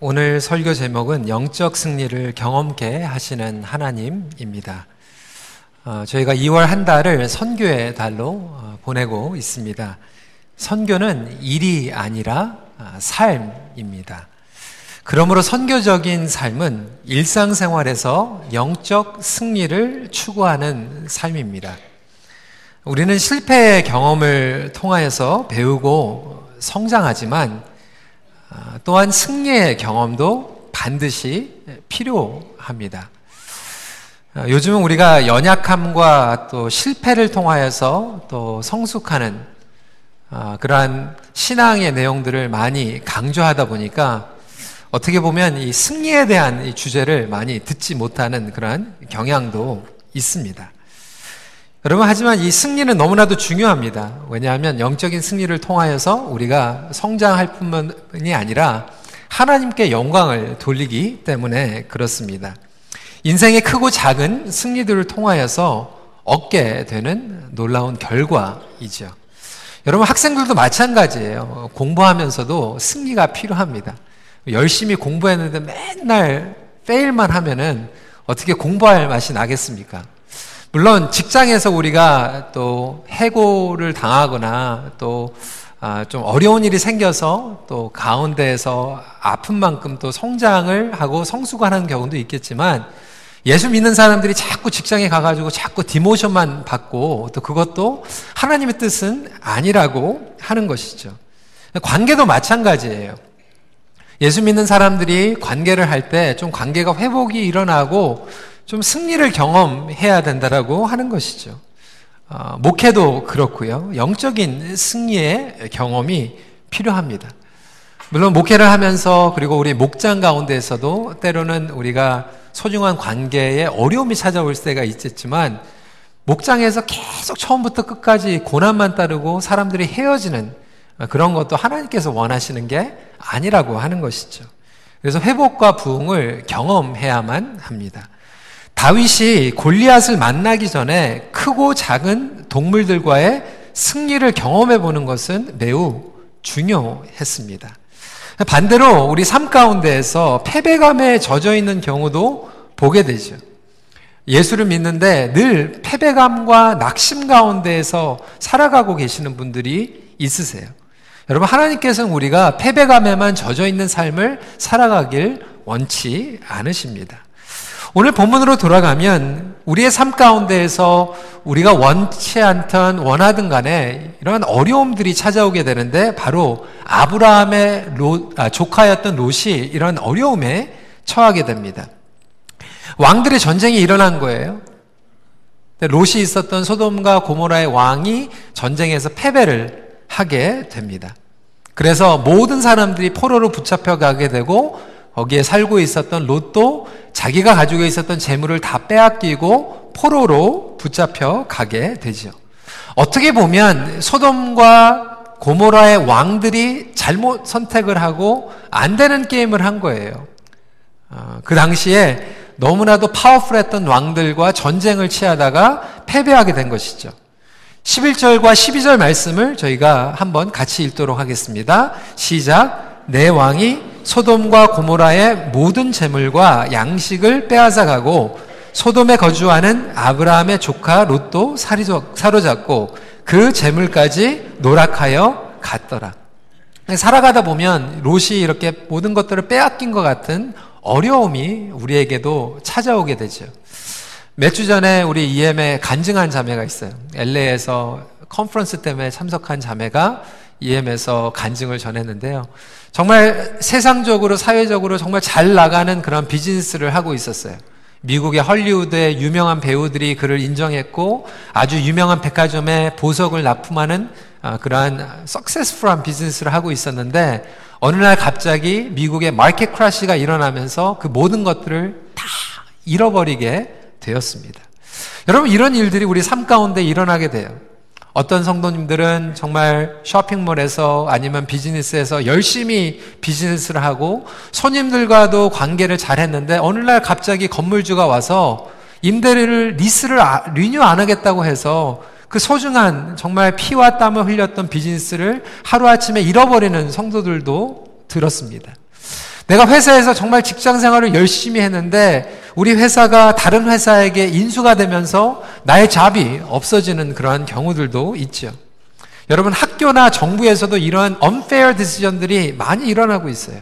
오늘 설교 제목은 영적 승리를 경험케 하시는 하나님입니다. 어, 저희가 2월 한 달을 선교의 달로 어, 보내고 있습니다. 선교는 일이 아니라 어, 삶입니다. 그러므로 선교적인 삶은 일상생활에서 영적 승리를 추구하는 삶입니다. 우리는 실패의 경험을 통하여서 배우고 성장하지만 아, 또한 승리의 경험도 반드시 필요합니다. 아, 요즘은 우리가 연약함과 또 실패를 통하여서 또 성숙하는 아, 그러한 신앙의 내용들을 많이 강조하다 보니까 어떻게 보면 이 승리에 대한 이 주제를 많이 듣지 못하는 그러한 경향도 있습니다. 여러분, 하지만 이 승리는 너무나도 중요합니다. 왜냐하면 영적인 승리를 통하여서 우리가 성장할 뿐만이 아니라 하나님께 영광을 돌리기 때문에 그렇습니다. 인생의 크고 작은 승리들을 통하여서 얻게 되는 놀라운 결과이죠. 여러분, 학생들도 마찬가지예요. 공부하면서도 승리가 필요합니다. 열심히 공부했는데 맨날 페일만 하면은 어떻게 공부할 맛이 나겠습니까? 물론 직장에서 우리가 또 해고를 당하거나 또좀 아, 어려운 일이 생겨서 또 가운데에서 아픈 만큼 또 성장을 하고 성숙하는 경우도 있겠지만 예수 믿는 사람들이 자꾸 직장에 가가지고 자꾸 디모션만 받고 또 그것도 하나님의 뜻은 아니라고 하는 것이죠. 관계도 마찬가지예요. 예수 믿는 사람들이 관계를 할 때 좀 관계가 회복이 일어나고 좀 승리를 경험해야 된다라고 하는 것이죠. 어, 목회도 그렇고요. 영적인 승리의 경험이 필요합니다. 물론 목회를 하면서 그리고 우리 목장 가운데에서도 때로는 우리가 소중한 관계에 어려움이 찾아올 때가 있겠지만 목장에서 계속 처음부터 끝까지 고난만 따르고 사람들이 헤어지는 그런 것도 하나님께서 원하시는 게 아니라고 하는 것이죠. 그래서 회복과 부흥을 경험해야만 합니다. 다윗이 골리앗을 만나기 전에 크고 작은 동물들과의 승리를 경험해 보는 것은 매우 중요했습니다. 반대로 우리 삶 가운데에서 패배감에 젖어 있는 경우도 보게 되죠. 예수를 믿는데 늘 패배감과 낙심 가운데에서 살아가고 계시는 분들이 있으세요. 여러분, 하나님께서는 우리가 패배감에만 젖어 있는 삶을 살아가길 원치 않으십니다. 오늘 본문으로 돌아가면 우리의 삶 가운데에서 우리가 원치 않던 원하든 간에 이러한 어려움들이 찾아오게 되는데 바로 아브라함의 로, 아, 조카였던 롯이 이런 어려움에 처하게 됩니다. 왕들의 전쟁이 일어난 거예요. 롯이 있었던 소돔과 고모라의 왕이 전쟁에서 패배를 하게 됩니다. 그래서 모든 사람들이 포로로 붙잡혀 가게 되고 거기에 살고 있었던 롯도 자기가 가지고 있었던 재물을 다 빼앗기고 포로로 붙잡혀 가게 되죠. 어떻게 보면 소돔과 고모라의 왕들이 잘못 선택을 하고 안 되는 게임을 한 거예요. 어, 그 당시에 너무나도 파워풀했던 왕들과 전쟁을 취하다가 패배하게 된 것이죠. 11절과 12절 말씀을 저희가 한번 같이 읽도록 하겠습니다. 시작. 내 왕이 소돔과 고모라의 모든 재물과 양식을 빼앗아 가고 소돔에 거주하는 아브라함의 조카 롯도 사로잡고 그 재물까지 노락하여 갔더라. 살아가다 보면 롯이 이렇게 모든 것들을 빼앗긴 것 같은 어려움이 우리에게도 찾아오게 되죠. 몇 주 전에 우리 EM에 간증한 자매가 있어요. LA에서 컨퍼런스 때문에 참석한 자매가 EM에서 간증을 전했는데요. 정말 세상적으로, 사회적으로 정말 잘 나가는 그런 비즈니스를 하고 있었어요. 미국의 헐리우드의 유명한 배우들이 그를 인정했고 아주 유명한 백화점에 보석을 납품하는 아, 그러한 석세스풀한 비즈니스를 하고 있었는데 어느 날 갑자기 미국의 마켓 크라시가 일어나면서 그 모든 것들을 다 잃어버리게 되었습니다. 여러분 이런 일들이 우리 삶 가운데 일어나게 돼요. 어떤 성도님들은 정말 쇼핑몰에서 아니면 비즈니스에서 열심히 비즈니스를 하고 손님들과도 관계를 잘 했는데 어느 날 갑자기 건물주가 와서 임대료를 리스를 아, renew 안 하겠다고 해서 그 소중한 정말 피와 땀을 흘렸던 비즈니스를 하루아침에 잃어버리는 성도들도 들었습니다. 내가 회사에서 정말 직장 생활을 열심히 했는데 우리 회사가 다른 회사에게 인수가 되면서 나의 job이 없어지는 그러한 경우들도 있죠. 여러분 학교나 정부에서도 이러한 unfair decision들이 많이 일어나고 있어요.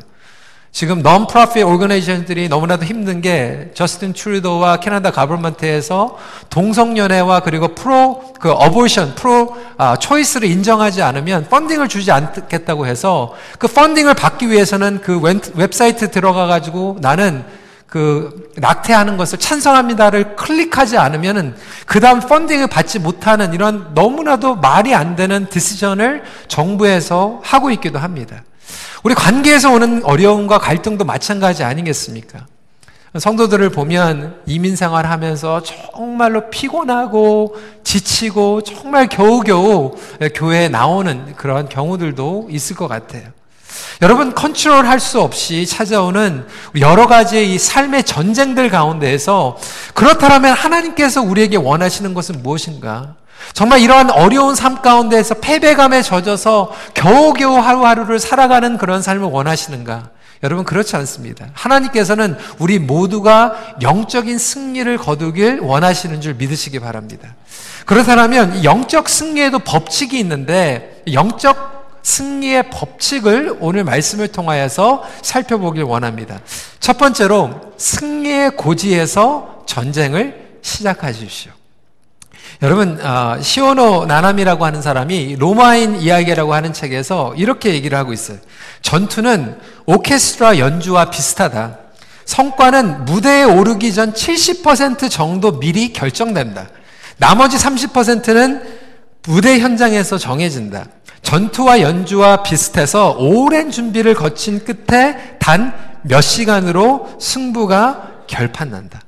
지금 non-profit organization들이 너무나도 힘든 게 저스틴 트루도와 캐나다 government에서 동성연애와 그리고 프로 그 abortion pro 아, choice를 인정하지 않으면 funding을 주지 않겠다고 해서 그 funding을 받기 위해서는 그 웹사이트 들어가 가지고 나는 그 낙태하는 것을 찬성합니다를 클릭하지 않으면은 그 다음 funding을 받지 못하는 이런 너무나도 말이 안 되는 decision을 정부에서 하고 있기도 합니다. 우리 관계에서 오는 어려움과 갈등도 마찬가지 아니겠습니까? 성도들을 보면 이민 생활 하면서 정말로 피곤하고 지치고 정말 겨우겨우 교회에 나오는 그런 경우들도 있을 것 같아요. 여러분 컨트롤 할 수 없이 찾아오는 여러 가지의 이 삶의 전쟁들 가운데에서 그렇다면 하나님께서 우리에게 원하시는 것은 무엇인가? 정말 이러한 어려운 삶 가운데에서 패배감에 젖어서 겨우겨우 하루하루를 살아가는 그런 삶을 원하시는가? 여러분 그렇지 않습니다. 하나님께서는 우리 모두가 영적인 승리를 거두길 원하시는 줄 믿으시기 바랍니다. 그렇다면 영적 승리에도 법칙이 있는데 영적 승리의 법칙을 오늘 말씀을 통하여서 살펴보길 원합니다. 첫 번째로 승리의 고지에서 전쟁을 시작하십시오. 여러분 어, 시오노 나남이라고 하는 사람이 로마인 이야기라고 하는 책에서 이렇게 얘기를 하고 있어요. 전투는 오케스트라 연주와 비슷하다. 성과는 무대에 오르기 전 70% 정도 미리 결정된다. 나머지 30%는 무대 현장에서 정해진다. 전투와 연주와 비슷해서 오랜 준비를 거친 끝에 단 몇 시간으로 승부가 결판난다.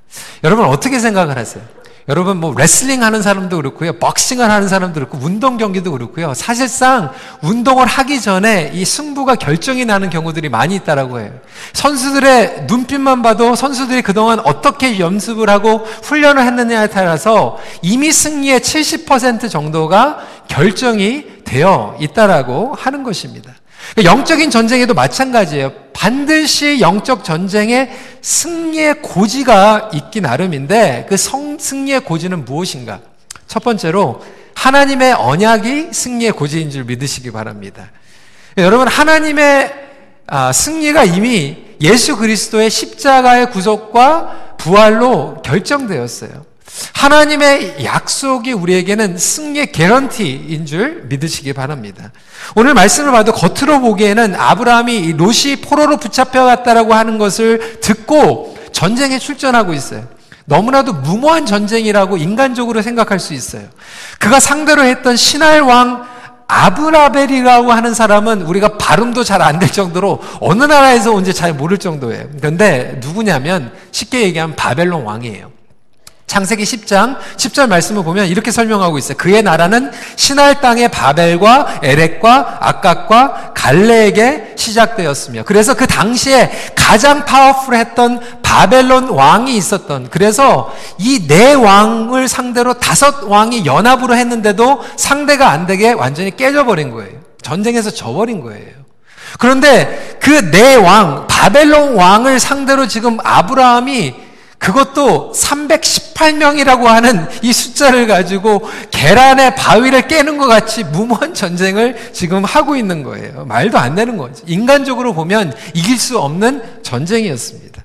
여러분 어떻게 생각을 하세요? 여러분 뭐 레슬링 하는 사람도 그렇고요. 복싱을 하는 사람도 그렇고 운동 경기도 그렇고요. 사실상 운동을 하기 전에 이 승부가 결정이 나는 경우들이 많이 있다라고 해요. 선수들의 눈빛만 봐도 선수들이 그동안 어떻게 연습을 하고 훈련을 했느냐에 따라서 이미 승리의 70% 정도가 결정이 되어 있다라고 하는 것입니다. 그러니까 영적인 전쟁에도 마찬가지예요. 반드시 영적 전쟁에 승리의 고지가 있기 나름인데 그 성, 승리의 고지는 무엇인가? 첫 번째로 하나님의 언약이 승리의 고지인 줄 믿으시기 바랍니다. 여러분 하나님의 아, 승리가 이미 예수 그리스도의 십자가의 구속과 부활로 결정되었어요. 하나님의 약속이 우리에게는 승리의 개런티인 줄 믿으시기 바랍니다. 오늘 말씀을 봐도 겉으로 보기에는 아브라함이 롯이 포로로 붙잡혀갔다라고 하는 것을 듣고 전쟁에 출전하고 있어요. 너무나도 무모한 전쟁이라고 인간적으로 생각할 수 있어요. 그가 상대로 했던 신할 왕 아브라벨이라고 하는 사람은 우리가 발음도 잘 안 될 정도로 어느 나라에서 온지 잘 모를 정도예요. 그런데 누구냐면 쉽게 얘기하면 바벨론 왕이에요. 창세기 10장 10절 말씀을 보면 이렇게 설명하고 있어요. 그의 나라는 신할 땅의 바벨과 에렉과 아깝과 갈레에게 시작되었으며 그래서 그 당시에 가장 파워풀했던 바벨론 왕이 있었던 그래서 이 네 왕을 상대로 다섯 왕이 연합으로 했는데도 상대가 안 되게 완전히 깨져버린 거예요. 전쟁에서 져버린 거예요. 그런데 그 네 왕, 바벨론 왕을 상대로 지금 아브라함이 그것도 318명이라고 하는 이 숫자를 가지고 계란의 바위를 깨는 것 같이 무모한 전쟁을 지금 하고 있는 거예요. 말도 안 되는 거죠. 인간적으로 보면 이길 수 없는 전쟁이었습니다.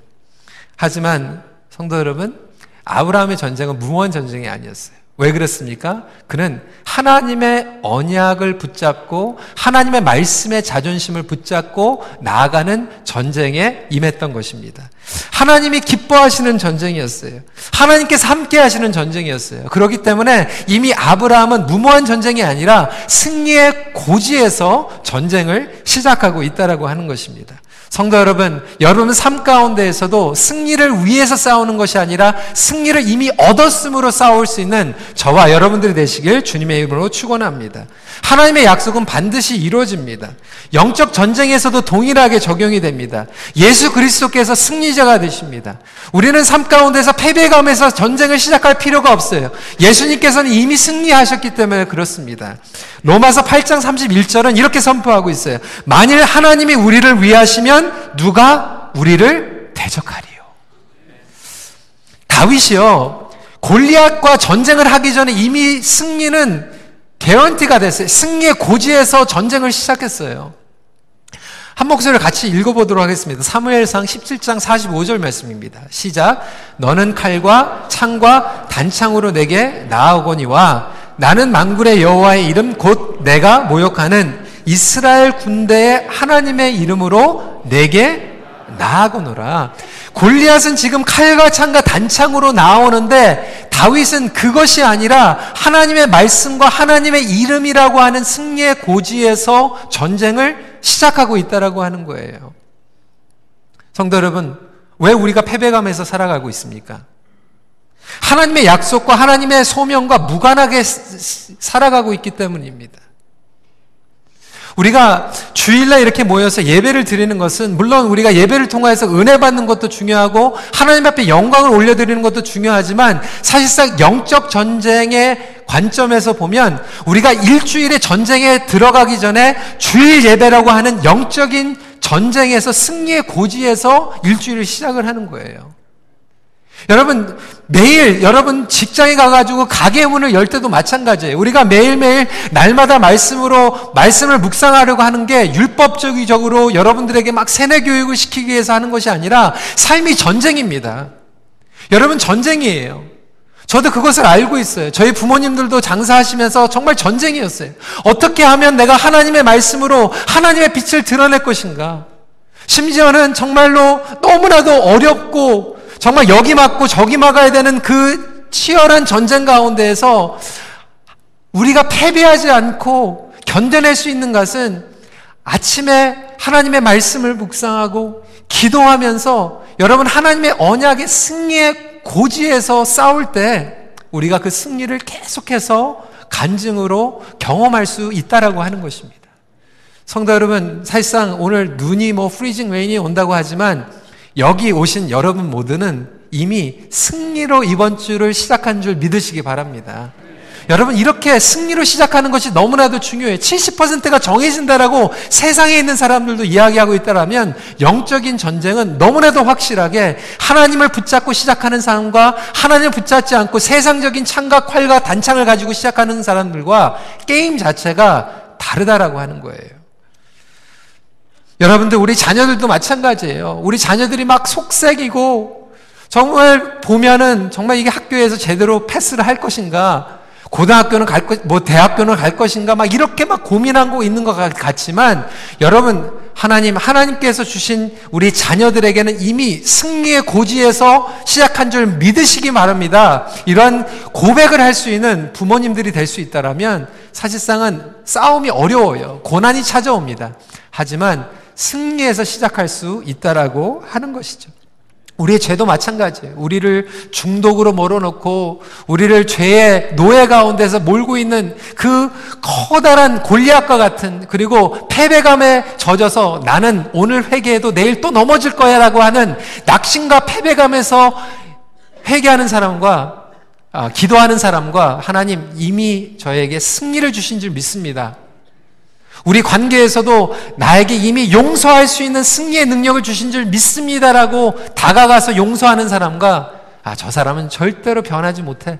하지만 성도 여러분, 아브라함의 전쟁은 무모한 전쟁이 아니었어요. 왜 그렇습니까? 그는 하나님의 언약을 붙잡고 하나님의 말씀의 자존심을 붙잡고 나아가는 전쟁에 임했던 것입니다. 하나님이 기뻐하시는 전쟁이었어요. 하나님께서 함께 하시는 전쟁이었어요. 그렇기 때문에 이미 아브라함은 무모한 전쟁이 아니라 승리의 고지에서 전쟁을 시작하고 있다라고 하는 것입니다. 성도 여러분, 여러분 삶 가운데에서도 승리를 위해서 싸우는 것이 아니라 승리를 이미 얻었음으로 싸울 수 있는 저와 여러분들이 되시길 주님의 이름으로 축원합니다. 하나님의 약속은 반드시 이루어집니다. 영적 전쟁에서도 동일하게 적용이 됩니다. 예수 그리스도께서 승리자가 되십니다. 우리는 삶 가운데서 패배감에서 전쟁을 시작할 필요가 없어요. 예수님께서는 이미 승리하셨기 때문에 그렇습니다. 로마서 8장 31절은 이렇게 선포하고 있어요. 만일 하나님이 우리를 위하시면 누가 우리를 대적하리요. 다윗이요. 골리앗과 전쟁을 하기 전에 이미 승리는 개런티가 됐어요. 승리의 고지에서 전쟁을 시작했어요. 한 목소리를 같이 읽어보도록 하겠습니다. 사무엘상 17장 45절 말씀입니다. 시작. 너는 칼과 창과 단창으로 내게 나아오거니와 나는 망굴의 여호와의 이름 곧 내가 모욕하는 이스라엘 군대의 하나님의 이름으로 내게 나아오노라. 골리앗은 지금 칼과 창과 단창으로 나오는데 다윗은 그것이 아니라 하나님의 말씀과 하나님의 이름이라고 하는 승리의 고지에서 전쟁을 시작하고 있다라고 하는 거예요. 성도 여러분, 왜 우리가 패배감에서 살아가고 있습니까? 하나님의 약속과 하나님의 소명과 무관하게 살아가고 있기 때문입니다. 우리가 주일날 이렇게 모여서 예배를 드리는 것은 물론 우리가 예배를 통해서 은혜 받는 것도 중요하고 하나님 앞에 영광을 올려드리는 것도 중요하지만 사실상 영적 전쟁의 관점에서 보면 우리가 일주일의 전쟁에 들어가기 전에 주일 예배라고 하는 영적인 전쟁에서 승리의 고지에서 일주일을 시작을 하는 거예요. 여러분, 매일 여러분 직장에 가가지고 가게 문을 열 때도 마찬가지예요. 우리가 매일매일 날마다 말씀으로 말씀을 묵상하려고 하는 게 율법적으로 여러분들에게 막 세뇌 교육을 시키기 위해서 하는 것이 아니라 삶이 전쟁입니다. 여러분 전쟁이에요. 저도 그것을 알고 있어요. 저희 부모님들도 장사하시면서 정말 전쟁이었어요. 어떻게 하면 내가 하나님의 말씀으로 하나님의 빛을 드러낼 것인가? 심지어는 정말로 너무나도 어렵고 정말 여기 맞고 저기 막아야 되는 그 치열한 전쟁 가운데에서 우리가 패배하지 않고 견뎌낼 수 있는 것은 아침에 하나님의 말씀을 묵상하고 기도하면서 여러분 하나님의 언약의 승리의 고지에서 싸울 때 우리가 그 승리를 계속해서 간증으로 경험할 수 있다라고 하는 것입니다. 성도 여러분, 사실상 오늘 눈이 뭐 freezing rain이 온다고 하지만 여기 오신 여러분 모두는 이미 승리로 이번 주를 시작한 줄 믿으시기 바랍니다. 여러분, 이렇게 승리로 시작하는 것이 너무나도 중요해요. 70%가 정해진다라고 세상에 있는 사람들도 이야기하고 있다라면 영적인 전쟁은 너무나도 확실하게 하나님을 붙잡고 시작하는 사람과 하나님을 붙잡지 않고 세상적인 창과 활과 단창을 가지고 시작하는 사람들과 게임 자체가 다르다라고 하는 거예요. 여러분들 우리 자녀들도 마찬가지예요. 우리 자녀들이 막 속색이고 정말 보면은 정말 이게 학교에서 제대로 패스를 할 것인가 고등학교는 갈 것, 뭐 대학교는 갈 것인가 막 이렇게 막 고민하고 있는 것 같지만 여러분 하나님 하나님께서 주신 우리 자녀들에게는 이미 승리의 고지에서 시작한 줄 믿으시기 바랍니다. 이러한 고백을 할 수 있는 부모님들이 될 수 있다라면 사실상은 싸움이 어려워요. 고난이 찾아옵니다. 하지만 승리에서 시작할 수 있다라고 하는 것이죠. 우리의 죄도 마찬가지예요. 우리를 중독으로 몰아놓고 우리를 죄의 노예 가운데서 몰고 있는 그 커다란 골리앗과 같은 그리고 패배감에 젖어서 나는 오늘 회개해도 내일 또 넘어질 거야라고 하는 낙심과 패배감에서 회개하는 사람과 아, 기도하는 사람과 하나님 이미 저에게 승리를 주신 줄 믿습니다. 우리 관계에서도 나에게 이미 용서할 수 있는 승리의 능력을 주신 줄 믿습니다라고 다가가서 용서하는 사람과 아, 저 사람은 절대로 변하지 못해.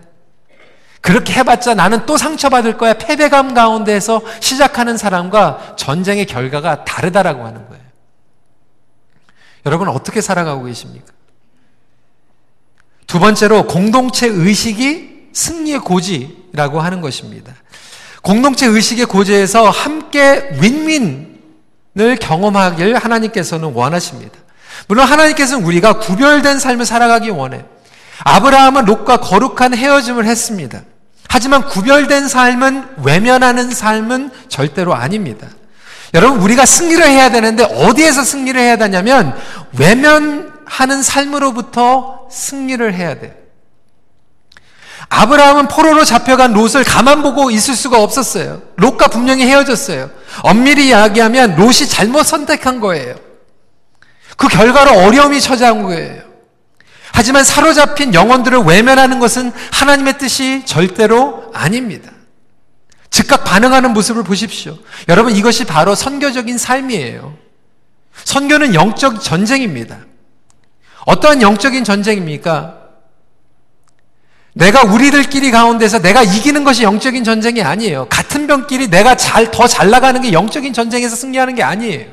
그렇게 해봤자 나는 또 상처받을 거야. 패배감 가운데에서 시작하는 사람과 전쟁의 결과가 다르다라고 하는 거예요. 여러분 어떻게 살아가고 계십니까? 두 번째로 공동체 의식이 승리의 고지라고 하는 것입니다. 공동체 의식의 고지에서 함께 윈윈을 경험하길 하나님께서는 원하십니다. 물론 하나님께서는 우리가 구별된 삶을 살아가기 원해. 아브라함은 롯과 거룩한 헤어짐을 했습니다. 하지만 구별된 삶은 외면하는 삶은 절대로 아닙니다. 여러분, 우리가 승리를 해야 되는데 어디에서 승리를 해야 되냐면 외면하는 삶으로부터 승리를 해야 돼. 아브라함은 포로로 잡혀간 롯을 가만 보고 있을 수가 없었어요. 롯과 분명히 헤어졌어요. 엄밀히 이야기하면 롯이 잘못 선택한 거예요. 그 결과로 어려움이 처자한 거예요. 하지만 사로잡힌 영혼들을 외면하는 것은 하나님의 뜻이 절대로 아닙니다. 즉각 반응하는 모습을 보십시오. 여러분 이것이 바로 선교적인 삶이에요. 선교는 영적 전쟁입니다. 어떠한 영적인 전쟁입니까? 내가 우리들끼리 가운데서 내가 이기는 것이 영적인 전쟁이 아니에요. 같은 병끼리 내가 잘, 더 잘 나가는 게 영적인 전쟁에서 승리하는 게 아니에요.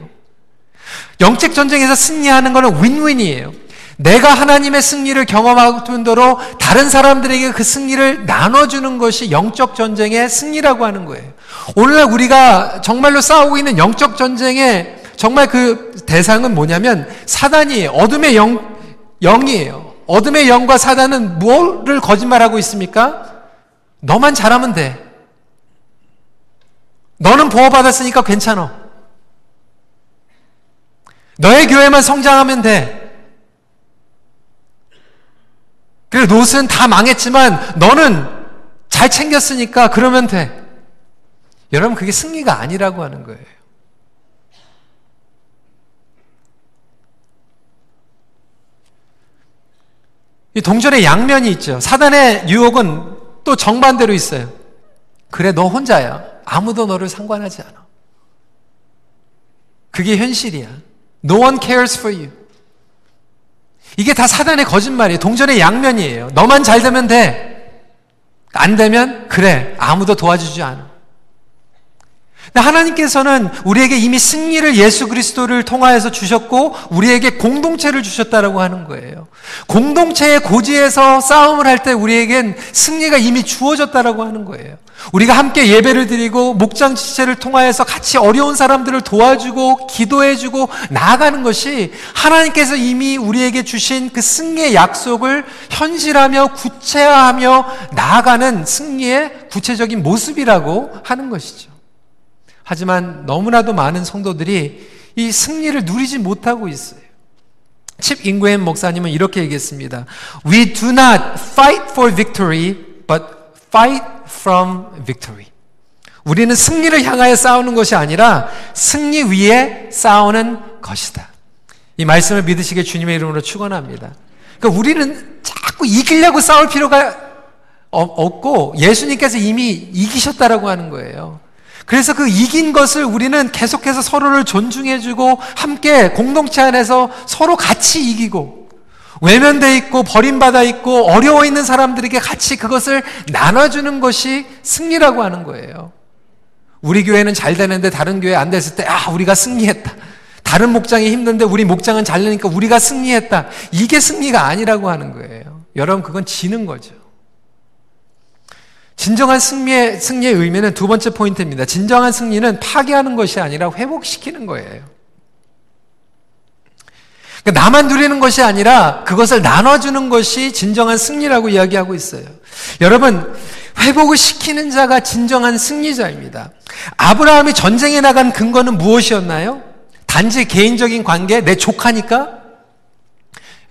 영적 전쟁에서 승리하는 것은 윈윈이에요. 내가 하나님의 승리를 경험하고 뿐더러 다른 사람들에게 그 승리를 나눠주는 것이 영적 전쟁의 승리라고 하는 거예요. 오늘날 우리가 정말로 싸우고 있는 영적 전쟁의 정말 그 대상은 뭐냐면 사단이에요. 어둠의 영, 영이에요. 어둠의 영과 사단은 뭐를 거짓말하고 있습니까? 너만 잘하면 돼. 너는 보호받았으니까 괜찮아. 너의 교회만 성장하면 돼. 그래, 롯은 다 망했지만 너는 잘 챙겼으니까 그러면 돼. 여러분, 그게 승리가 아니라고 하는 거예요. 이 동전의 양면이 있죠. 사단의 유혹은 또 정반대로 있어요. 그래, 너 혼자야. 아무도 너를 상관하지 않아. 그게 현실이야. No one cares for you. 이게 다 사단의 거짓말이에요. 동전의 양면이에요. 너만 잘 되면 돼. 안 되면 그래. 아무도 도와주지 않아. 하나님께서는 우리에게 이미 승리를 예수 그리스도를 통하여서 주셨고 우리에게 공동체를 주셨다라고 하는 거예요. 공동체의 고지에서 싸움을 할 때 우리에겐 승리가 이미 주어졌다라고 하는 거예요. 우리가 함께 예배를 드리고 목장 지체를 통하여서 같이 어려운 사람들을 도와주고 기도해주고 나아가는 것이 하나님께서 이미 우리에게 주신 그 승리의 약속을 현실하며 구체화하며 나아가는 승리의 구체적인 모습이라고 하는 것이죠. 하지만 너무나도 많은 성도들이 이 승리를 누리지 못하고 있어요. 칩 잉그햄 목사님은 이렇게 얘기했습니다. We do not fight for victory, but fight from victory. 우리는 승리를 향하여 싸우는 것이 아니라 승리 위에 싸우는 것이다. 이 말씀을 믿으시게 주님의 이름으로 축원합니다. 그러니까 우리는 자꾸 이기려고 싸울 필요가 없고 예수님께서 이미 이기셨다라고 하는 거예요. 그래서 그 이긴 것을 우리는 계속해서 서로를 존중해주고 함께 공동체 안에서 서로 같이 이기고 외면돼 있고 버림받아 있고 어려워 있는 사람들에게 같이 그것을 나눠주는 것이 승리라고 하는 거예요. 우리 교회는 잘 되는데 다른 교회 안 됐을 때, 아, 우리가 승리했다. 다른 목장이 힘든데 우리 목장은 잘 되니까 우리가 승리했다. 이게 승리가 아니라고 하는 거예요. 여러분, 그건 지는 거죠. 진정한 승리의, 승리의 의미는 두 번째 포인트입니다. 진정한 승리는 파괴하는 것이 아니라 회복시키는 거예요. 그러니까 나만 누리는 것이 아니라 그것을 나눠주는 것이 진정한 승리라고 이야기하고 있어요. 여러분, 회복을 시키는 자가 진정한 승리자입니다. 아브라함이 전쟁에 나간 근거는 무엇이었나요? 단지 개인적인 관계, 내 조카니까?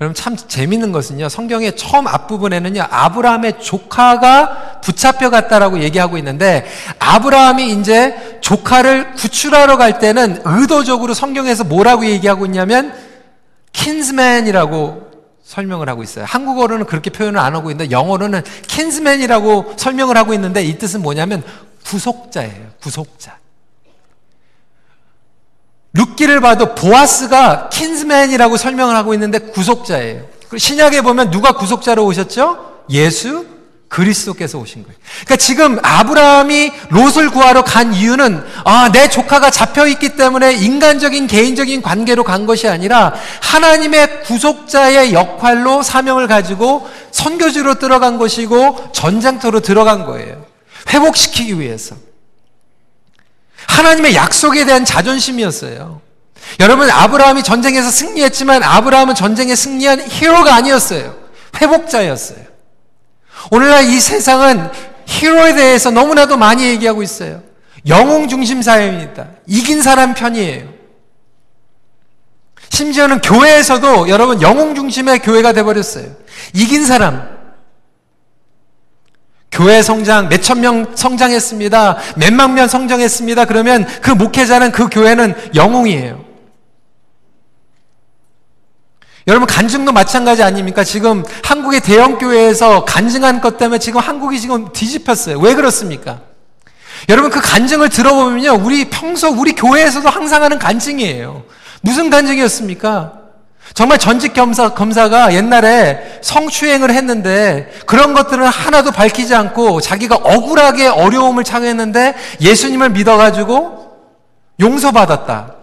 여러분 참 재밌는 것은요. 성경의 처음 앞부분에는요. 아브라함의 조카가 붙잡혀 갔다라고 얘기하고 있는데 아브라함이 이제 조카를 구출하러 갈 때는 의도적으로 성경에서 뭐라고 얘기하고 있냐면 킨즈맨이라고 설명을 하고 있어요. 한국어로는 그렇게 표현을 안 하고 있는데 영어로는 킨즈맨이라고 설명을 하고 있는데 이 뜻은 뭐냐면 구속자예요. 구속자. 룻기를 봐도 보아스가 킨즈맨이라고 설명을 하고 있는데 구속자예요. 신약에 보면 누가 구속자로 오셨죠? 예수 그리스도께서 오신 거예요. 그러니까 지금 아브라함이 롯을 구하러 간 이유는 아, 내 조카가 잡혀 있기 때문에 인간적인 개인적인 관계로 간 것이 아니라 하나님의 구속자의 역할로 사명을 가지고 선교지로 들어간 것이고 전쟁터로 들어간 거예요. 회복시키기 위해서. 하나님의 약속에 대한 자존심이었어요. 여러분, 아브라함이 전쟁에서 승리했지만 아브라함은 전쟁에 승리한 히로가 아니었어요. 회복자였어요. 오늘날 이 세상은 히로에 대해서 너무나도 많이 얘기하고 있어요. 영웅 중심 사회입니다. 이긴 사람 편이에요. 심지어는 교회에서도 여러분 영웅 중심의 교회가 돼버렸어요. 이긴 사람, 교회 성장 몇천 명 성장했습니다. 몇만 명 성장했습니다. 그러면 그 목회자는 그 교회는 영웅이에요. 여러분 간증도 마찬가지 아닙니까? 지금 한국의 대형 교회에서 간증한 것 때문에 지금 한국이 지금 뒤집혔어요. 왜 그렇습니까? 여러분 그 간증을 들어보면요. 우리 평소 우리 교회에서도 항상 하는 간증이에요. 무슨 간증이었습니까? 정말 전직 검사, 검사가 옛날에 성추행을 했는데 그런 것들은 하나도 밝히지 않고 자기가 억울하게 어려움을 당했는데 예수님을 믿어가지고 용서받았다.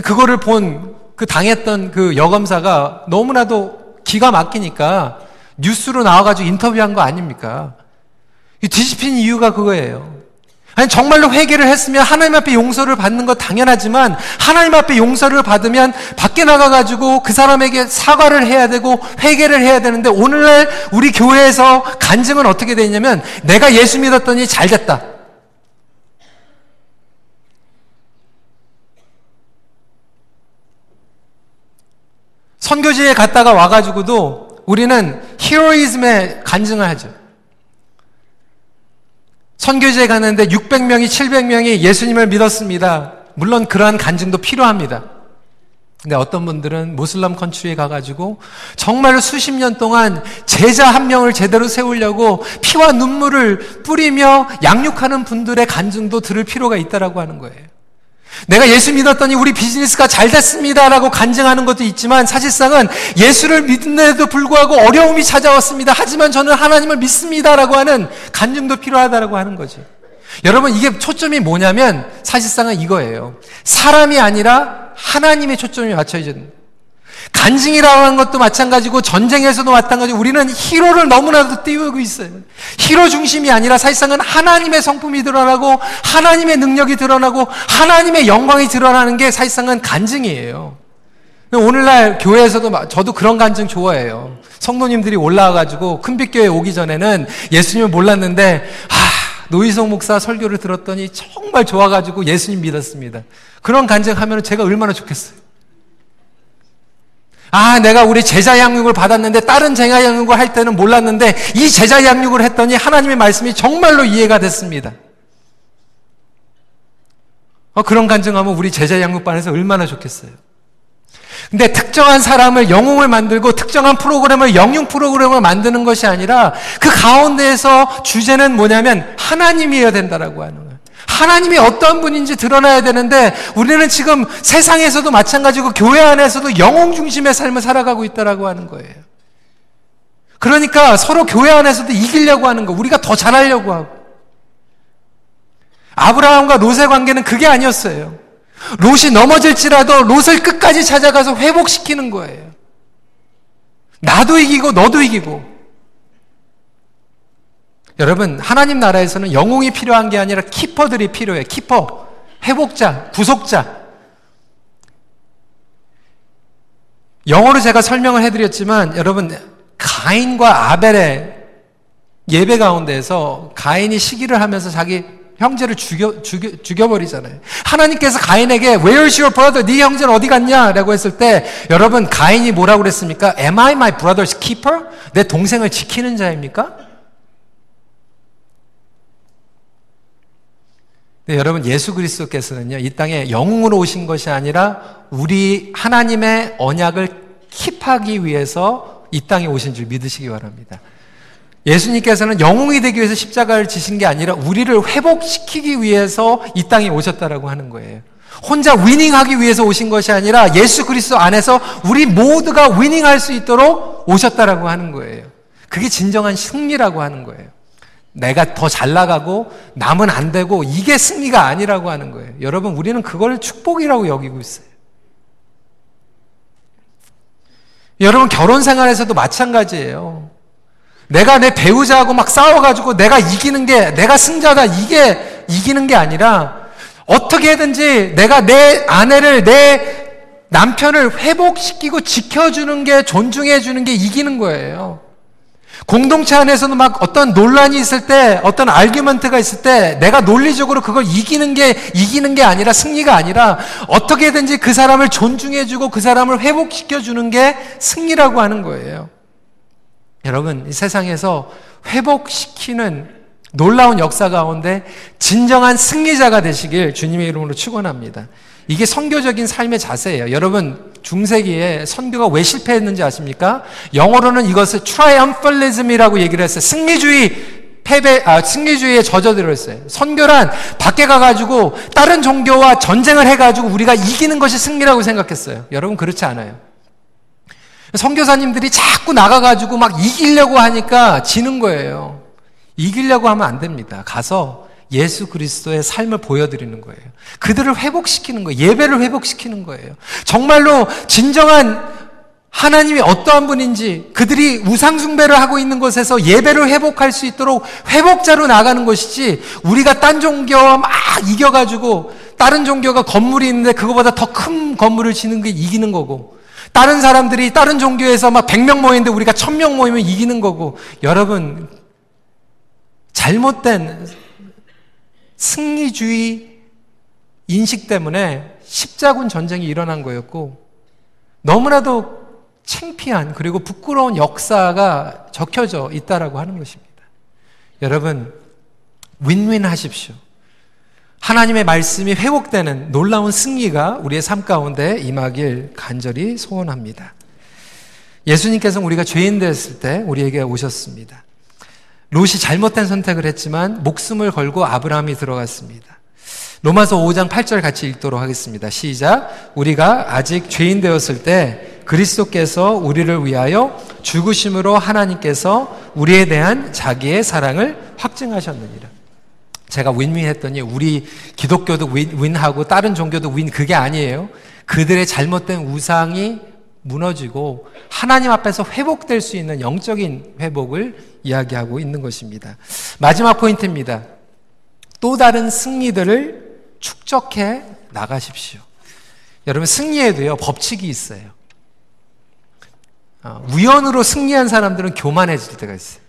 그거를 본 그 당했던 그 여검사가 너무나도 기가 막히니까 뉴스로 나와가지고 인터뷰한 거 아닙니까? 뒤집힌 이유가 그거예요. 아니 정말로 회개를 했으면 하나님 앞에 용서를 받는 것 당연하지만 하나님 앞에 용서를 받으면 밖에 나가 가지고 그 사람에게 사과를 해야 되고 회개를 해야 되는데 오늘날 우리 교회에서 간증은 어떻게 되냐면 내가 예수 믿었더니 잘 됐다. 선교지에 갔다가 와가지고도 우리는 히로이즘에 간증을 하죠. 선교지에 갔는데 600명이, 700명이 예수님을 믿었습니다. 물론 그러한 간증도 필요합니다. 근데 어떤 분들은 모슬람 컨트리에 가가지고 정말 수십 년 동안 제자 한 명을 제대로 세우려고 피와 눈물을 뿌리며 양육하는 분들의 간증도 들을 필요가 있다라고 하는 거예요. 내가 예수 믿었더니 우리 비즈니스가 잘 됐습니다라고 간증하는 것도 있지만 사실상은 예수를 믿는데도 불구하고 어려움이 찾아왔습니다. 하지만 저는 하나님을 믿습니다라고 하는 간증도 필요하다라고 하는 거죠. 여러분 이게 초점이 뭐냐면 사실상은 이거예요. 사람이 아니라 하나님의 초점이 맞춰져 있는 간증이라고 하는 것도 마찬가지고 전쟁에서도 마찬가지고 우리는 히로를 너무나도 띄우고 있어요. 히로 중심이 아니라 사실상은 하나님의 성품이 드러나고 하나님의 능력이 드러나고 하나님의 영광이 드러나는 게 사실상은 간증이에요. 오늘날 교회에서도 저도 그런 간증 좋아해요. 성도님들이 올라와가지고 큰빛교회 오기 전에는 예수님을 몰랐는데 아 노희성 목사 설교를 들었더니 정말 좋아가지고 예수님 믿었습니다. 그런 간증하면 제가 얼마나 좋겠어요. 아, 내가 우리 제자 양육을 받았는데 다른 제자 양육을 할 때는 몰랐는데 이 제자 양육을 했더니 하나님의 말씀이 정말로 이해가 됐습니다. 어, 그런 간증하면 우리 제자 양육반에서 얼마나 좋겠어요. 근데 특정한 사람을 영웅을 만들고 특정한 프로그램을 영웅 프로그램을 만드는 것이 아니라 그 가운데에서 주제는 뭐냐면 하나님이어야 된다라고 하는. 하나님이 어떤 분인지 드러나야 되는데 우리는 지금 세상에서도 마찬가지고 교회 안에서도 영웅 중심의 삶을 살아가고 있다라고 하는 거예요. 그러니까 서로 교회 안에서도 이기려고 하는 거, 우리가 더 잘하려고 하고. 아브라함과 롯의 관계는 그게 아니었어요. 롯이 넘어질지라도 롯을 끝까지 찾아가서 회복시키는 거예요. 나도 이기고 너도 이기고. 여러분, 하나님 나라에서는 영웅이 필요한 게 아니라 키퍼들이 필요해요. 키퍼. 회복자, 구속자. 영어로 제가 설명을 해드렸지만, 여러분, 가인과 아벨의 예배 가운데서 가인이 시기를 하면서 자기 형제를 죽여, 죽여, 죽여버리잖아요. 하나님께서 가인에게 Where's your brother? 네 형제는 어디 갔냐? 라고 했을 때 여러분 가인이 뭐라고 그랬습니까? Am I my brother's keeper? 내 동생을 지키는 자입니까? 여러분 예수 그리스도께서는요 이 땅에 영웅으로 오신 것이 아니라 우리 하나님의 언약을 킵하기 위해서 이 땅에 오신 줄 믿으시기 바랍니다. 예수님께서는 영웅이 되기 위해서 십자가를 지신 게 아니라 우리를 회복시키기 위해서 이 땅에 오셨다라고 하는 거예요. 혼자 위닝하기 위해서 오신 것이 아니라 예수 그리스도 안에서 우리 모두가 위닝할 수 있도록 오셨다라고 하는 거예요. 그게 진정한 승리라고 하는 거예요. 내가 더 잘 나가고 남은 안 되고 이게 승리가 아니라고 하는 거예요. 여러분, 우리는 그걸 축복이라고 여기고 있어요. 여러분, 결혼 생활에서도 마찬가지예요. 내가 내 배우자하고 막 싸워가지고 내가 이기는 게, 내가 승자다, 이게 이기는 게 아니라 어떻게든지 내가 내 아내를, 내 남편을 회복시키고 지켜주는 게, 존중해주는 게 이기는 거예요. 공동체 안에서는 막 어떤 논란이 있을 때, 어떤 알규먼트가 있을 때, 내가 논리적으로 그걸 이기는 게, 이기는 게 아니라 승리가 아니라 어떻게든지 그 사람을 존중해주고 그 사람을 회복시켜주는 게 승리라고 하는 거예요. 여러분, 이 세상에서 회복시키는 놀라운 역사 가운데 진정한 승리자가 되시길 주님의 이름으로 축원합니다. 이게 선교적인 삶의 자세예요. 여러분, 중세기에 선교가 왜 실패했는지 아십니까? 영어로는 이것을 triumphalism이라고 얘기를 했어요. 승리주의 패배, 아, 승리주의에 젖어들어 있어요. 선교란 밖에 가가지고 다른 종교와 전쟁을 해가지고 우리가 이기는 것이 승리라고 생각했어요. 여러분 그렇지 않아요. 선교사님들이 자꾸 나가가지고 막 이기려고 하니까 지는 거예요. 이기려고 하면 안 됩니다. 가서 예수 그리스도의 삶을 보여드리는 거예요. 그들을 회복시키는 거예요. 예배를 회복시키는 거예요. 정말로 진정한 하나님이 어떠한 분인지 그들이 우상숭배를 하고 있는 곳에서 예배를 회복할 수 있도록 회복자로 나가는 것이지 우리가 딴 종교와 막 이겨가지고 다른 종교가 건물이 있는데 그거보다 더 큰 건물을 지는 게 이기는 거고 다른 사람들이 다른 종교에서 막 100명 모이는데 우리가 1000명 모이면 이기는 거고 여러분 잘못된 승리주의 인식 때문에 십자군 전쟁이 일어난 거였고 너무나도 창피한 그리고 부끄러운 역사가 적혀져 있다라고 하는 것입니다. 여러분 윈윈 하십시오. 하나님의 말씀이 회복되는 놀라운 승리가 우리의 삶 가운데 임하길 간절히 소원합니다. 예수님께서 우리가 죄인 됐을 때 우리에게 오셨습니다. 롯이 잘못된 선택을 했지만 목숨을 걸고 아브라함이 들어갔습니다. 로마서 5장 8절 같이 읽도록 하겠습니다. 시작. 우리가 아직 죄인 되었을 때 그리스도께서 우리를 위하여 죽으심으로 하나님께서 우리에 대한 자기의 사랑을 확증하셨느니라. 제가 윈윈 했더니 우리 기독교도 윈, 하고 다른 종교도 윈 그게 아니에요. 그들의 잘못된 우상이 무너지고 하나님 앞에서 회복될 수 있는 영적인 회복을 이야기하고 있는 것입니다. 마지막 포인트입니다. 또 다른 승리들을 축적해 나가십시오. 여러분 승리에도요 법칙이 있어요. 어, 우연으로 승리한 사람들은 교만해질 때가 있어요.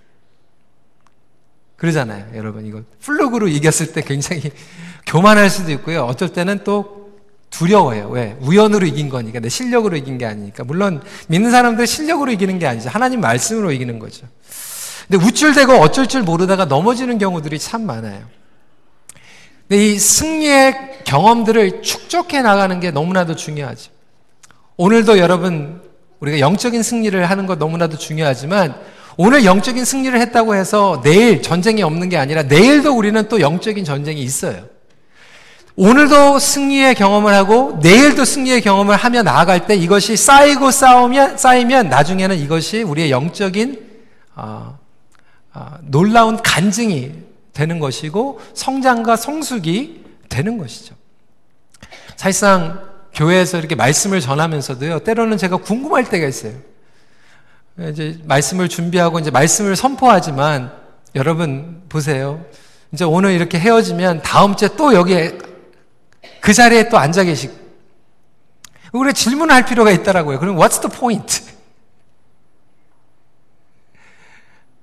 그러잖아요, 여러분. 이거 fluke로 이겼을 때 굉장히 교만할 수도 있고요. 어쩔 때는 또 두려워요. 왜? 우연으로 이긴 거니까. 내 실력으로 이긴 게 아니니까. 물론 믿는 사람들 실력으로 이기는 게 아니죠. 하나님 말씀으로 이기는 거죠. 근데 우쭐대고 어쩔 줄 모르다가 넘어지는 경우들이 참 많아요. 근데 이 승리의 경험들을 축적해 나가는 게 너무나도 중요하죠. 오늘도 여러분 우리가 영적인 승리를 하는 것 너무나도 중요하지만 오늘 영적인 승리를 했다고 해서 내일 전쟁이 없는 게 아니라 내일도 우리는 또 영적인 전쟁이 있어요. 오늘도 승리의 경험을 하고 내일도 승리의 경험을 하며 나아갈 때 이것이 쌓이고 쌓으면 쌓이면 나중에는 이것이 우리의 영적인 어, 어, 놀라운 간증이 되는 것이고 성장과 성숙이 되는 것이죠. 사실상 교회에서 이렇게 말씀을 전하면서도요, 때로는 제가 궁금할 때가 있어요. 이제 말씀을 준비하고 이제 말씀을 선포하지만 여러분 보세요. 이제 오늘 이렇게 헤어지면 다음 주에 또 여기에 그 자리에 또 앉아 계시고 우리 질문할 필요가 있다라고요. 그럼 what's the point?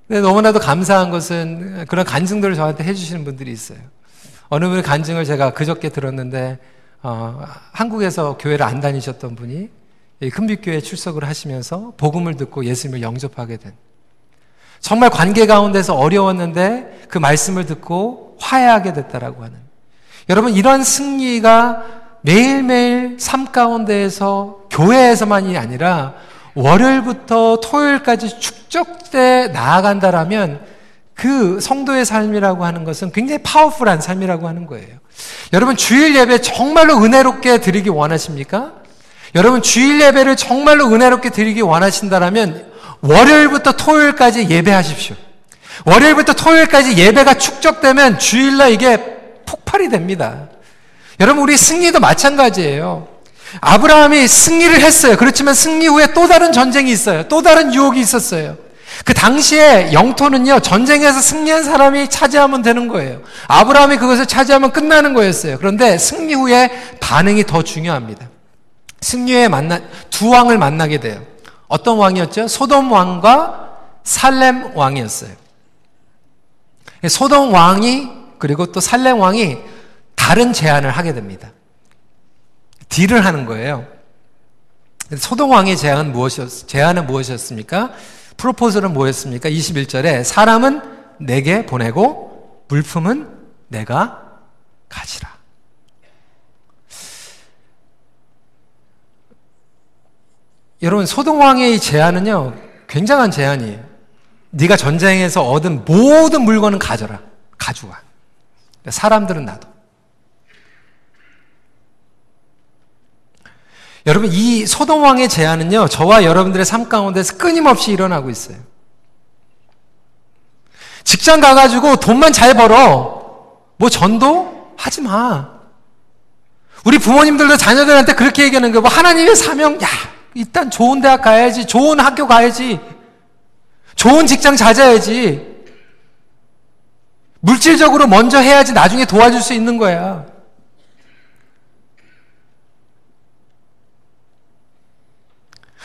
근데 너무나도 감사한 것은 그런 간증들을 저한테 해주시는 분들이 있어요. 어느 분의 간증을 제가 그저께 들었는데 어, 한국에서 교회를 안 다니셨던 분이 큰빛교회 출석을 하시면서 복음을 듣고 예수님을 영접하게 된 정말 관계 가운데서 어려웠는데 그 말씀을 듣고 화해하게 됐다라고 하는 여러분 이런 승리가 매일매일 삶 가운데에서 교회에서만이 아니라 월요일부터 토요일까지 축적돼 나아간다라면 그 성도의 삶이라고 하는 것은 굉장히 파워풀한 삶이라고 하는 거예요. 여러분 주일 예배 정말로 은혜롭게 드리기 원하십니까? 여러분 주일 예배를 정말로 은혜롭게 드리기 원하신다라면 월요일부터 토요일까지 예배하십시오. 월요일부터 토요일까지 예배가 축적되면 주일날 이게 폭발이 됩니다. 여러분 우리 승리도 마찬가지예요. 아브라함이 승리를 했어요. 그렇지만 승리 후에 또 다른 전쟁이 있어요. 또 다른 유혹이 있었어요. 그 당시에 영토는요, 전쟁에서 승리한 사람이 차지하면 되는 거예요. 아브라함이 그것을 차지하면 끝나는 거였어요. 그런데 승리 후에 반응이 더 중요합니다. 승리 후에 만나, 두 왕을 만나게 돼요. 어떤 왕이었죠? 소돔 왕과 살렘 왕이었어요. 소돔 왕이, 그리고 또 살렘 왕이 다른 제안을 하게 됩니다. 딜을 하는 거예요. 소돔 왕의 제안은 무엇이었, 제안은 무엇이었습니까? 프로포즈는 뭐였습니까? 21절에 사람은 내게 보내고 물품은 내가 가지라. 여러분 소동 왕의 제안은요 굉장한 제안이에요. 네가 전쟁에서 얻은 모든 물건은 가져라. 가져와. 사람들은 나도. 여러분 이 소돔 왕의 제안은요. 저와 여러분들의 삶 가운데서 끊임없이 일어나고 있어요. 직장 가가지고 돈만 잘 벌어. 뭐 전도 하지 마. 우리 부모님들도 자녀들한테 그렇게 얘기하는 거뭐 하나님의 사명, 야, 일단 좋은 대학 가야지, 좋은 학교 가야지, 좋은 직장 찾아야지. 물질적으로 먼저 해야지 나중에 도와줄 수 있는 거야.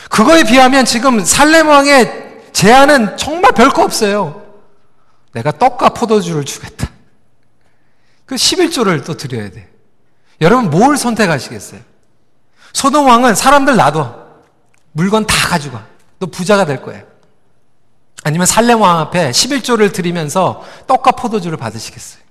그거에 비하면 지금 살렘왕의 제안은 정말 별거 없어요. 내가 떡과 포도주를 주겠다. 그 11조를 또 드려야 돼. 여러분 뭘 선택하시겠어요? 소돔 왕은 사람들 놔둬. 물건 다 가지고 너 부자가 될 거예요. 아니면 살렘 왕 앞에 11조를 드리면서 떡과 포도주를 받으시겠어요?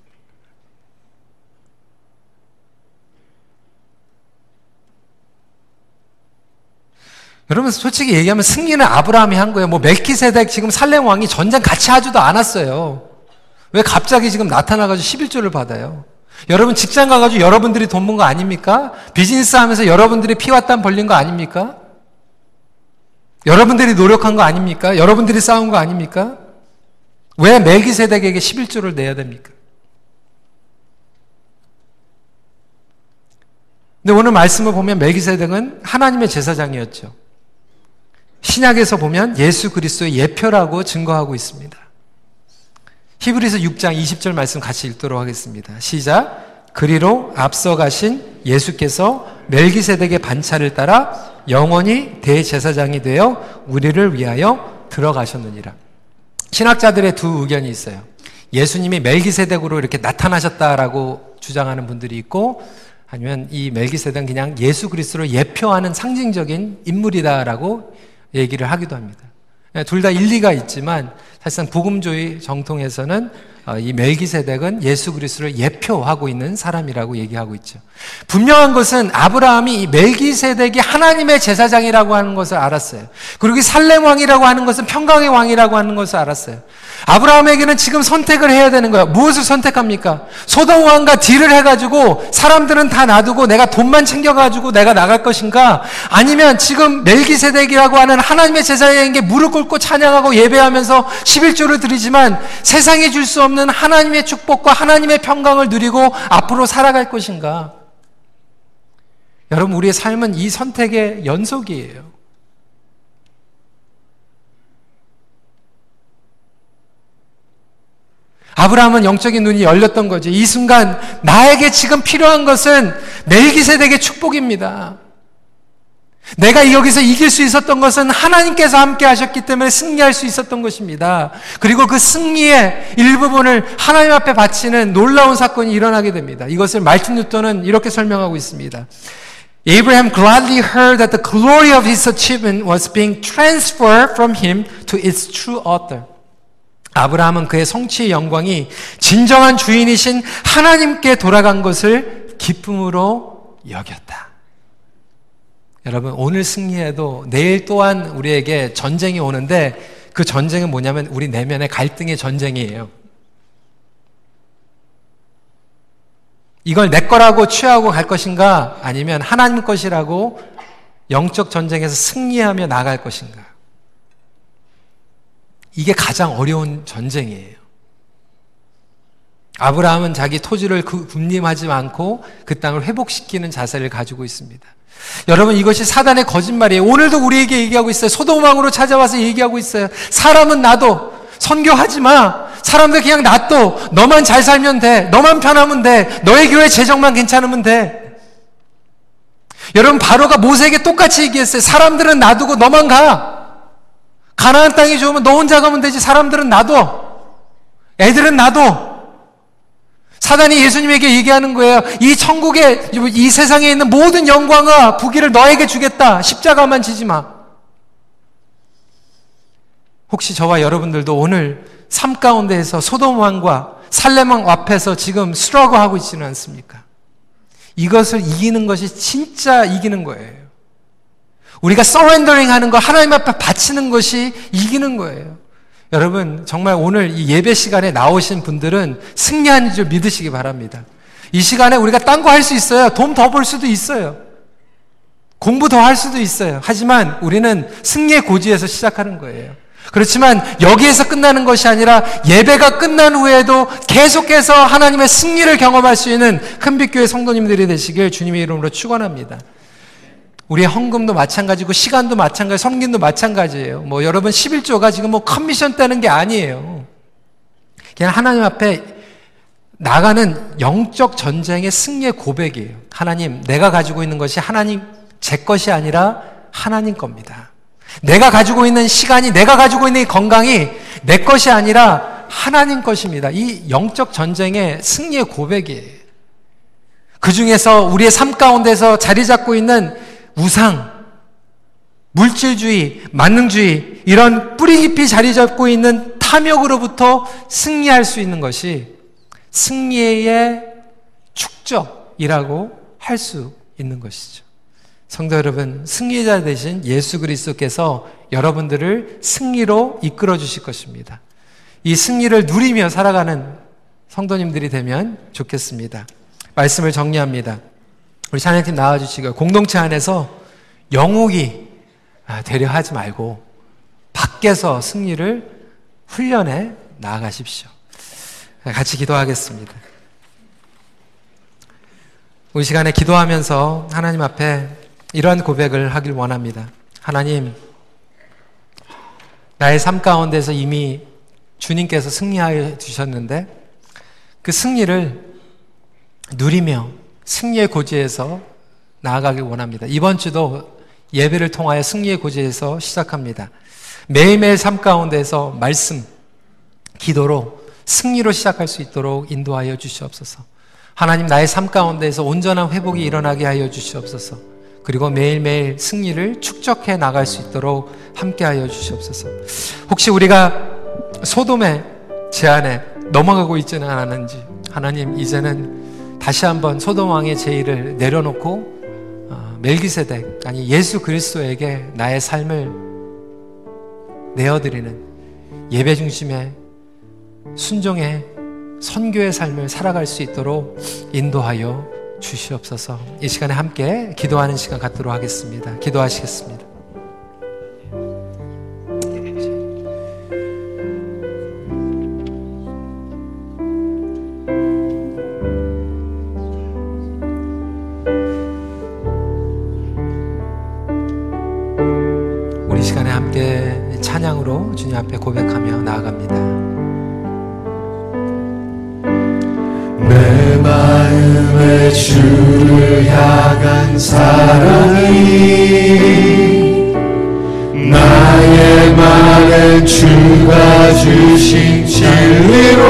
여러분 솔직히 얘기하면 승리는 아브라함이 한 거예요. 뭐 멜키세덱 지금 살렘 왕이 전쟁 같이 하지도 않았어요. 왜 갑자기 지금 나타나가지고 11조를 받아요? 여러분 직장 가가지고 여러분들이 돈 번 거 아닙니까? 비즈니스 하면서 여러분들이 피와 땀 벌린 거 아닙니까? 여러분들이 노력한 거 아닙니까? 여러분들이 싸운 거 아닙니까? 왜 멜기세덱에게 11조를 내야 됩니까? 근데 오늘 말씀을 보면 멜기세덱은 하나님의 제사장이었죠. 신약에서 보면 예수 그리스도의 예표라고 증거하고 있습니다. 히브리서 6장 20절 말씀 같이 읽도록 하겠습니다. 시작. 그리로 앞서 가신 예수께서 멜기세덱의 반차를 따라 영원히 대제사장이 되어 우리를 위하여 들어가셨느니라. 신학자들의 두 의견이 있어요. 예수님이 멜기세덱으로 이렇게 나타나셨다라고 주장하는 분들이 있고 아니면 이 멜기세덱은 그냥 예수 그리스도를 예표하는 상징적인 인물이다라고 얘기를 하기도 합니다. 네, 둘다 일리가 있지만 사실상 복음주의 정통에서는 어, 이 멜기세덱은 예수 그리스도를 예표하고 있는 사람이라고 얘기하고 있죠. 분명한 것은 아브라함이 이 멜기세덱이 하나님의 제사장이라고 하는 것을 알았어요. 그리고 살렘 왕이라고 하는 것은 평강의 왕이라고 하는 것을 알았어요. 아브라함에게는 지금 선택을 해야 되는 거야. 무엇을 선택합니까? 소돔 왕과 딜을 해가지고 사람들은 다 놔두고 내가 돈만 챙겨가지고 내가 나갈 것인가? 아니면 지금 멜기세덱이라고 하는 하나님의 제사장에게 무릎 꿇고 찬양하고 예배하면서 11조를 드리지만 세상에 줄수 없는 하나님의 축복과 하나님의 평강을 누리고 앞으로 살아갈 것인가? 여러분, 우리의 삶은 이 선택의 연속이에요. 아브라함은 영적인 눈이 열렸던 거죠. 이 순간 나에게 지금 필요한 것은 멜기세덱의 축복입니다. 내가 여기서 이길 수 있었던 것은 하나님께서 함께 하셨기 때문에 승리할 수 있었던 것입니다. 그리고 그 승리의 일부분을 하나님 앞에 바치는 놀라운 사건이 일어나게 됩니다. 이것을 말틴 뉴턴은 이렇게 설명하고 있습니다. Abraham gladly heard that the glory of his achievement was being transferred from him to its true author. 아브라함은 그의 성취의 영광이 진정한 주인이신 하나님께 돌아간 것을 기쁨으로 여겼다. 여러분, 오늘 승리해도 내일 또한 우리에게 전쟁이 오는데 그 전쟁은 뭐냐면 우리 내면의 갈등의 전쟁이에요. 이걸 내 거라고 취하고 갈 것인가 아니면 하나님 것이라고 영적 전쟁에서 승리하며 나갈 것인가. 이게 가장 어려운 전쟁이에요. 아브라함은 자기 토지를 군림하지 않고 그 땅을 회복시키는 자세를 가지고 있습니다. 여러분 이것이 사단의 거짓말이에요. 오늘도 우리에게 얘기하고 있어요. 소돔왕으로 찾아와서 얘기하고 있어요. 사람은 나도 선교하지 마. 사람들 그냥 놔둬. 너만 잘 살면 돼. 너만 편하면 돼. 너의 교회 재정만 괜찮으면 돼. 여러분 바로가 모세에게 똑같이 얘기했어요. 사람들은 놔두고 너만 가. 가나안 땅이 좋으면 너 혼자 가면 되지. 사람들은 놔둬. 애들은 놔둬. 사단이 예수님에게 얘기하는 거예요. 이 천국에, 이 세상에 있는 모든 영광과 부귀를 너에게 주겠다. 십자가만 지지 마. 혹시 저와 여러분들도 오늘 삶 가운데에서 소돔왕과 살레망 앞에서 지금 스트러그하고 있지는 않습니까? 이것을 이기는 것이 진짜 이기는 거예요. 우리가 서렌더링 하는 거, 하나님 앞에 바치는 것이 이기는 거예요. 여러분, 정말 오늘 이 예배 시간에 나오신 분들은 승리하는 줄 믿으시기 바랍니다. 이 시간에 우리가 딴 거 할 수 있어요. 돈 더 벌 수도 있어요. 공부 더 할 수도 있어요. 하지만 우리는 승리의 고지에서 시작하는 거예요. 그렇지만 여기에서 끝나는 것이 아니라 예배가 끝난 후에도 계속해서 하나님의 승리를 경험할 수 있는 큰빛교회 성도님들이 되시길 주님의 이름으로 축원합니다. 우리의 헌금도 마찬가지고 시간도 마찬가지, 성김도 마찬가지예요. 뭐 여러분 11조가 지금 뭐 컨미션 떼는 게 아니에요. 그냥 하나님 앞에 나가는 영적 전쟁의 승리의 고백이에요. 하나님, 내가 가지고 있는 것이 하나님 제 것이 아니라 하나님 겁니다. 내가 가지고 있는 시간이, 내가 가지고 있는 건강이 내 것이 아니라 하나님 것입니다. 이 영적 전쟁의 승리의 고백이에요. 그 중에서 우리의 삶 가운데서 자리 잡고 있는 우상, 물질주의, 만능주의, 이런 뿌리 깊이 자리 잡고 있는 탐욕으로부터 승리할 수 있는 것이 승리의 축적이라고 할 수 있는 것이죠. 성도 여러분, 승리자 되신 예수 그리스도께서 여러분들을 승리로 이끌어 주실 것입니다. 이 승리를 누리며 살아가는 성도님들이 되면 좋겠습니다. 말씀을 정리합니다. 우리 찬양팀 나와주시고 공동체 안에서 영웅이 아, 되려 하지 말고 밖에서 승리를 훈련해 나아가십시오. 같이 기도하겠습니다. 우리 시간에 기도하면서 하나님 앞에 이러한 고백을 하길 원합니다. 하나님, 나의 삶 가운데서 이미 주님께서 승리하여 주셨는데 그 승리를 누리며 승리의 고지에서 나아가길 원합니다. 이번 주도 예배를 통하여 승리의 고지에서 시작합니다. 매일매일 삶 가운데서 말씀, 기도로 승리로 시작할 수 있도록 인도하여 주시옵소서. 하나님 나의 삶 가운데서 온전한 회복이 일어나게 하여 주시옵소서. 그리고 매일매일 승리를 축적해 나갈 수 있도록 함께하여 주시옵소서. 혹시 우리가 소돔의 제안에 넘어가고 있지는 않았는지 하나님 이제는 다시 한번 소돔 왕의 제의를 내려놓고 어, 멜기세덱 아니 예수 그리스도에게 나의 삶을 내어드리는 예배 중심의 순종의 선교의 삶을 살아갈 수 있도록 인도하여 주시옵소서. 이 시간에 함께 기도하는 시간 갖도록 하겠습니다. 기도하시겠습니다. 찬양으로 주님 앞에 고백하며 나아갑니다. 내 마음에 주를 향한 사랑이 나의 말은 주가 주신 진리로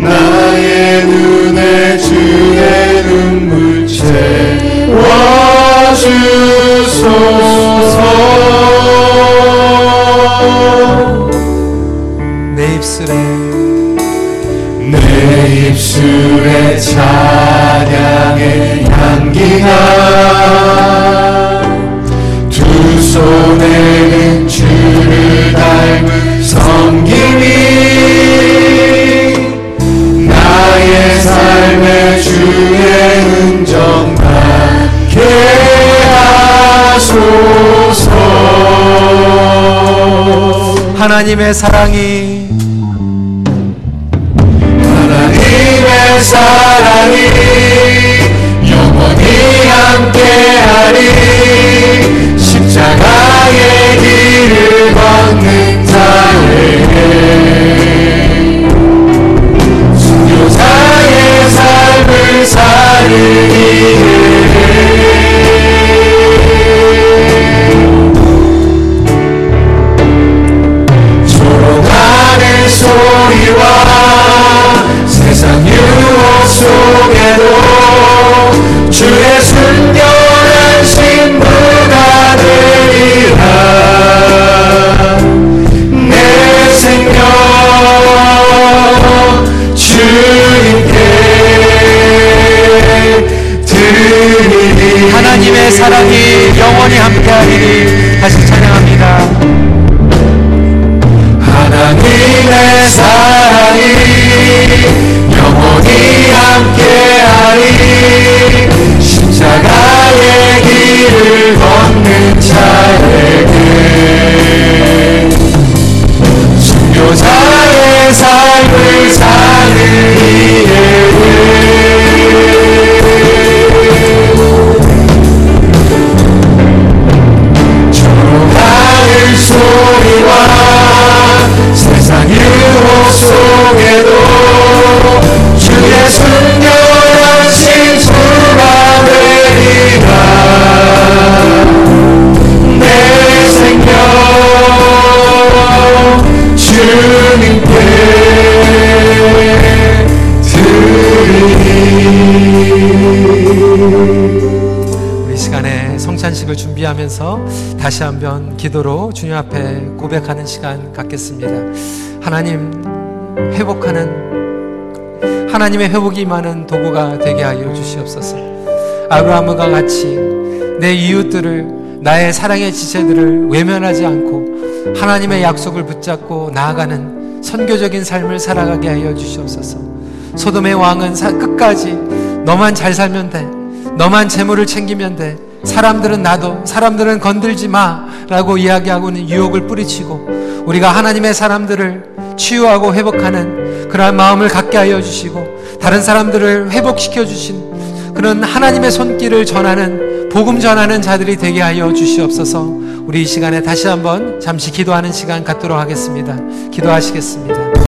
나의 눈에 주의 눈물 채워주 소서. 내 입술에. 내 입술에 찬양의 향기가 두 손에는 주를 닮은 섬김이 나의 삶의 주의 흔적 나게 하소서. 하나님의 사랑이 하나님의 사랑이 영원히 함께하리 속에도 주의 순결한 신수가 되리라 내 생명 주님께 우리 시간에 성찬식을 준비하면서 다시 한번 기도로 주님 앞에 고백하는 시간 갖겠습니다. 하나님 회복하는 하나님의 회복이 임하는 도구가 되게 하여 주시옵소서. 아브라함과 같이 내 이웃들을 나의 사랑의 지체들을 외면하지 않고 하나님의 약속을 붙잡고 나아가는 선교적인 삶을 살아가게 하여 주시옵소서. 소돔의 왕은 사- 끝까지 너만 잘 살면 돼. 너만 재물을 챙기면 돼. 사람들은 나도, 사람들은 건들지 마. 라고 이야기하고는 유혹을 뿌리치고 우리가 하나님의 사람들을 치유하고 회복하는 그러한 마음을 갖게 하여 주시고 다른 사람들을 회복시켜 주신 그런 하나님의 손길을 전하는 복음 전하는 자들이 되게 하여 주시옵소서. 우리 이 시간에 다시 한번 잠시 기도하는 시간 갖도록 하겠습니다. 기도하시겠습니다.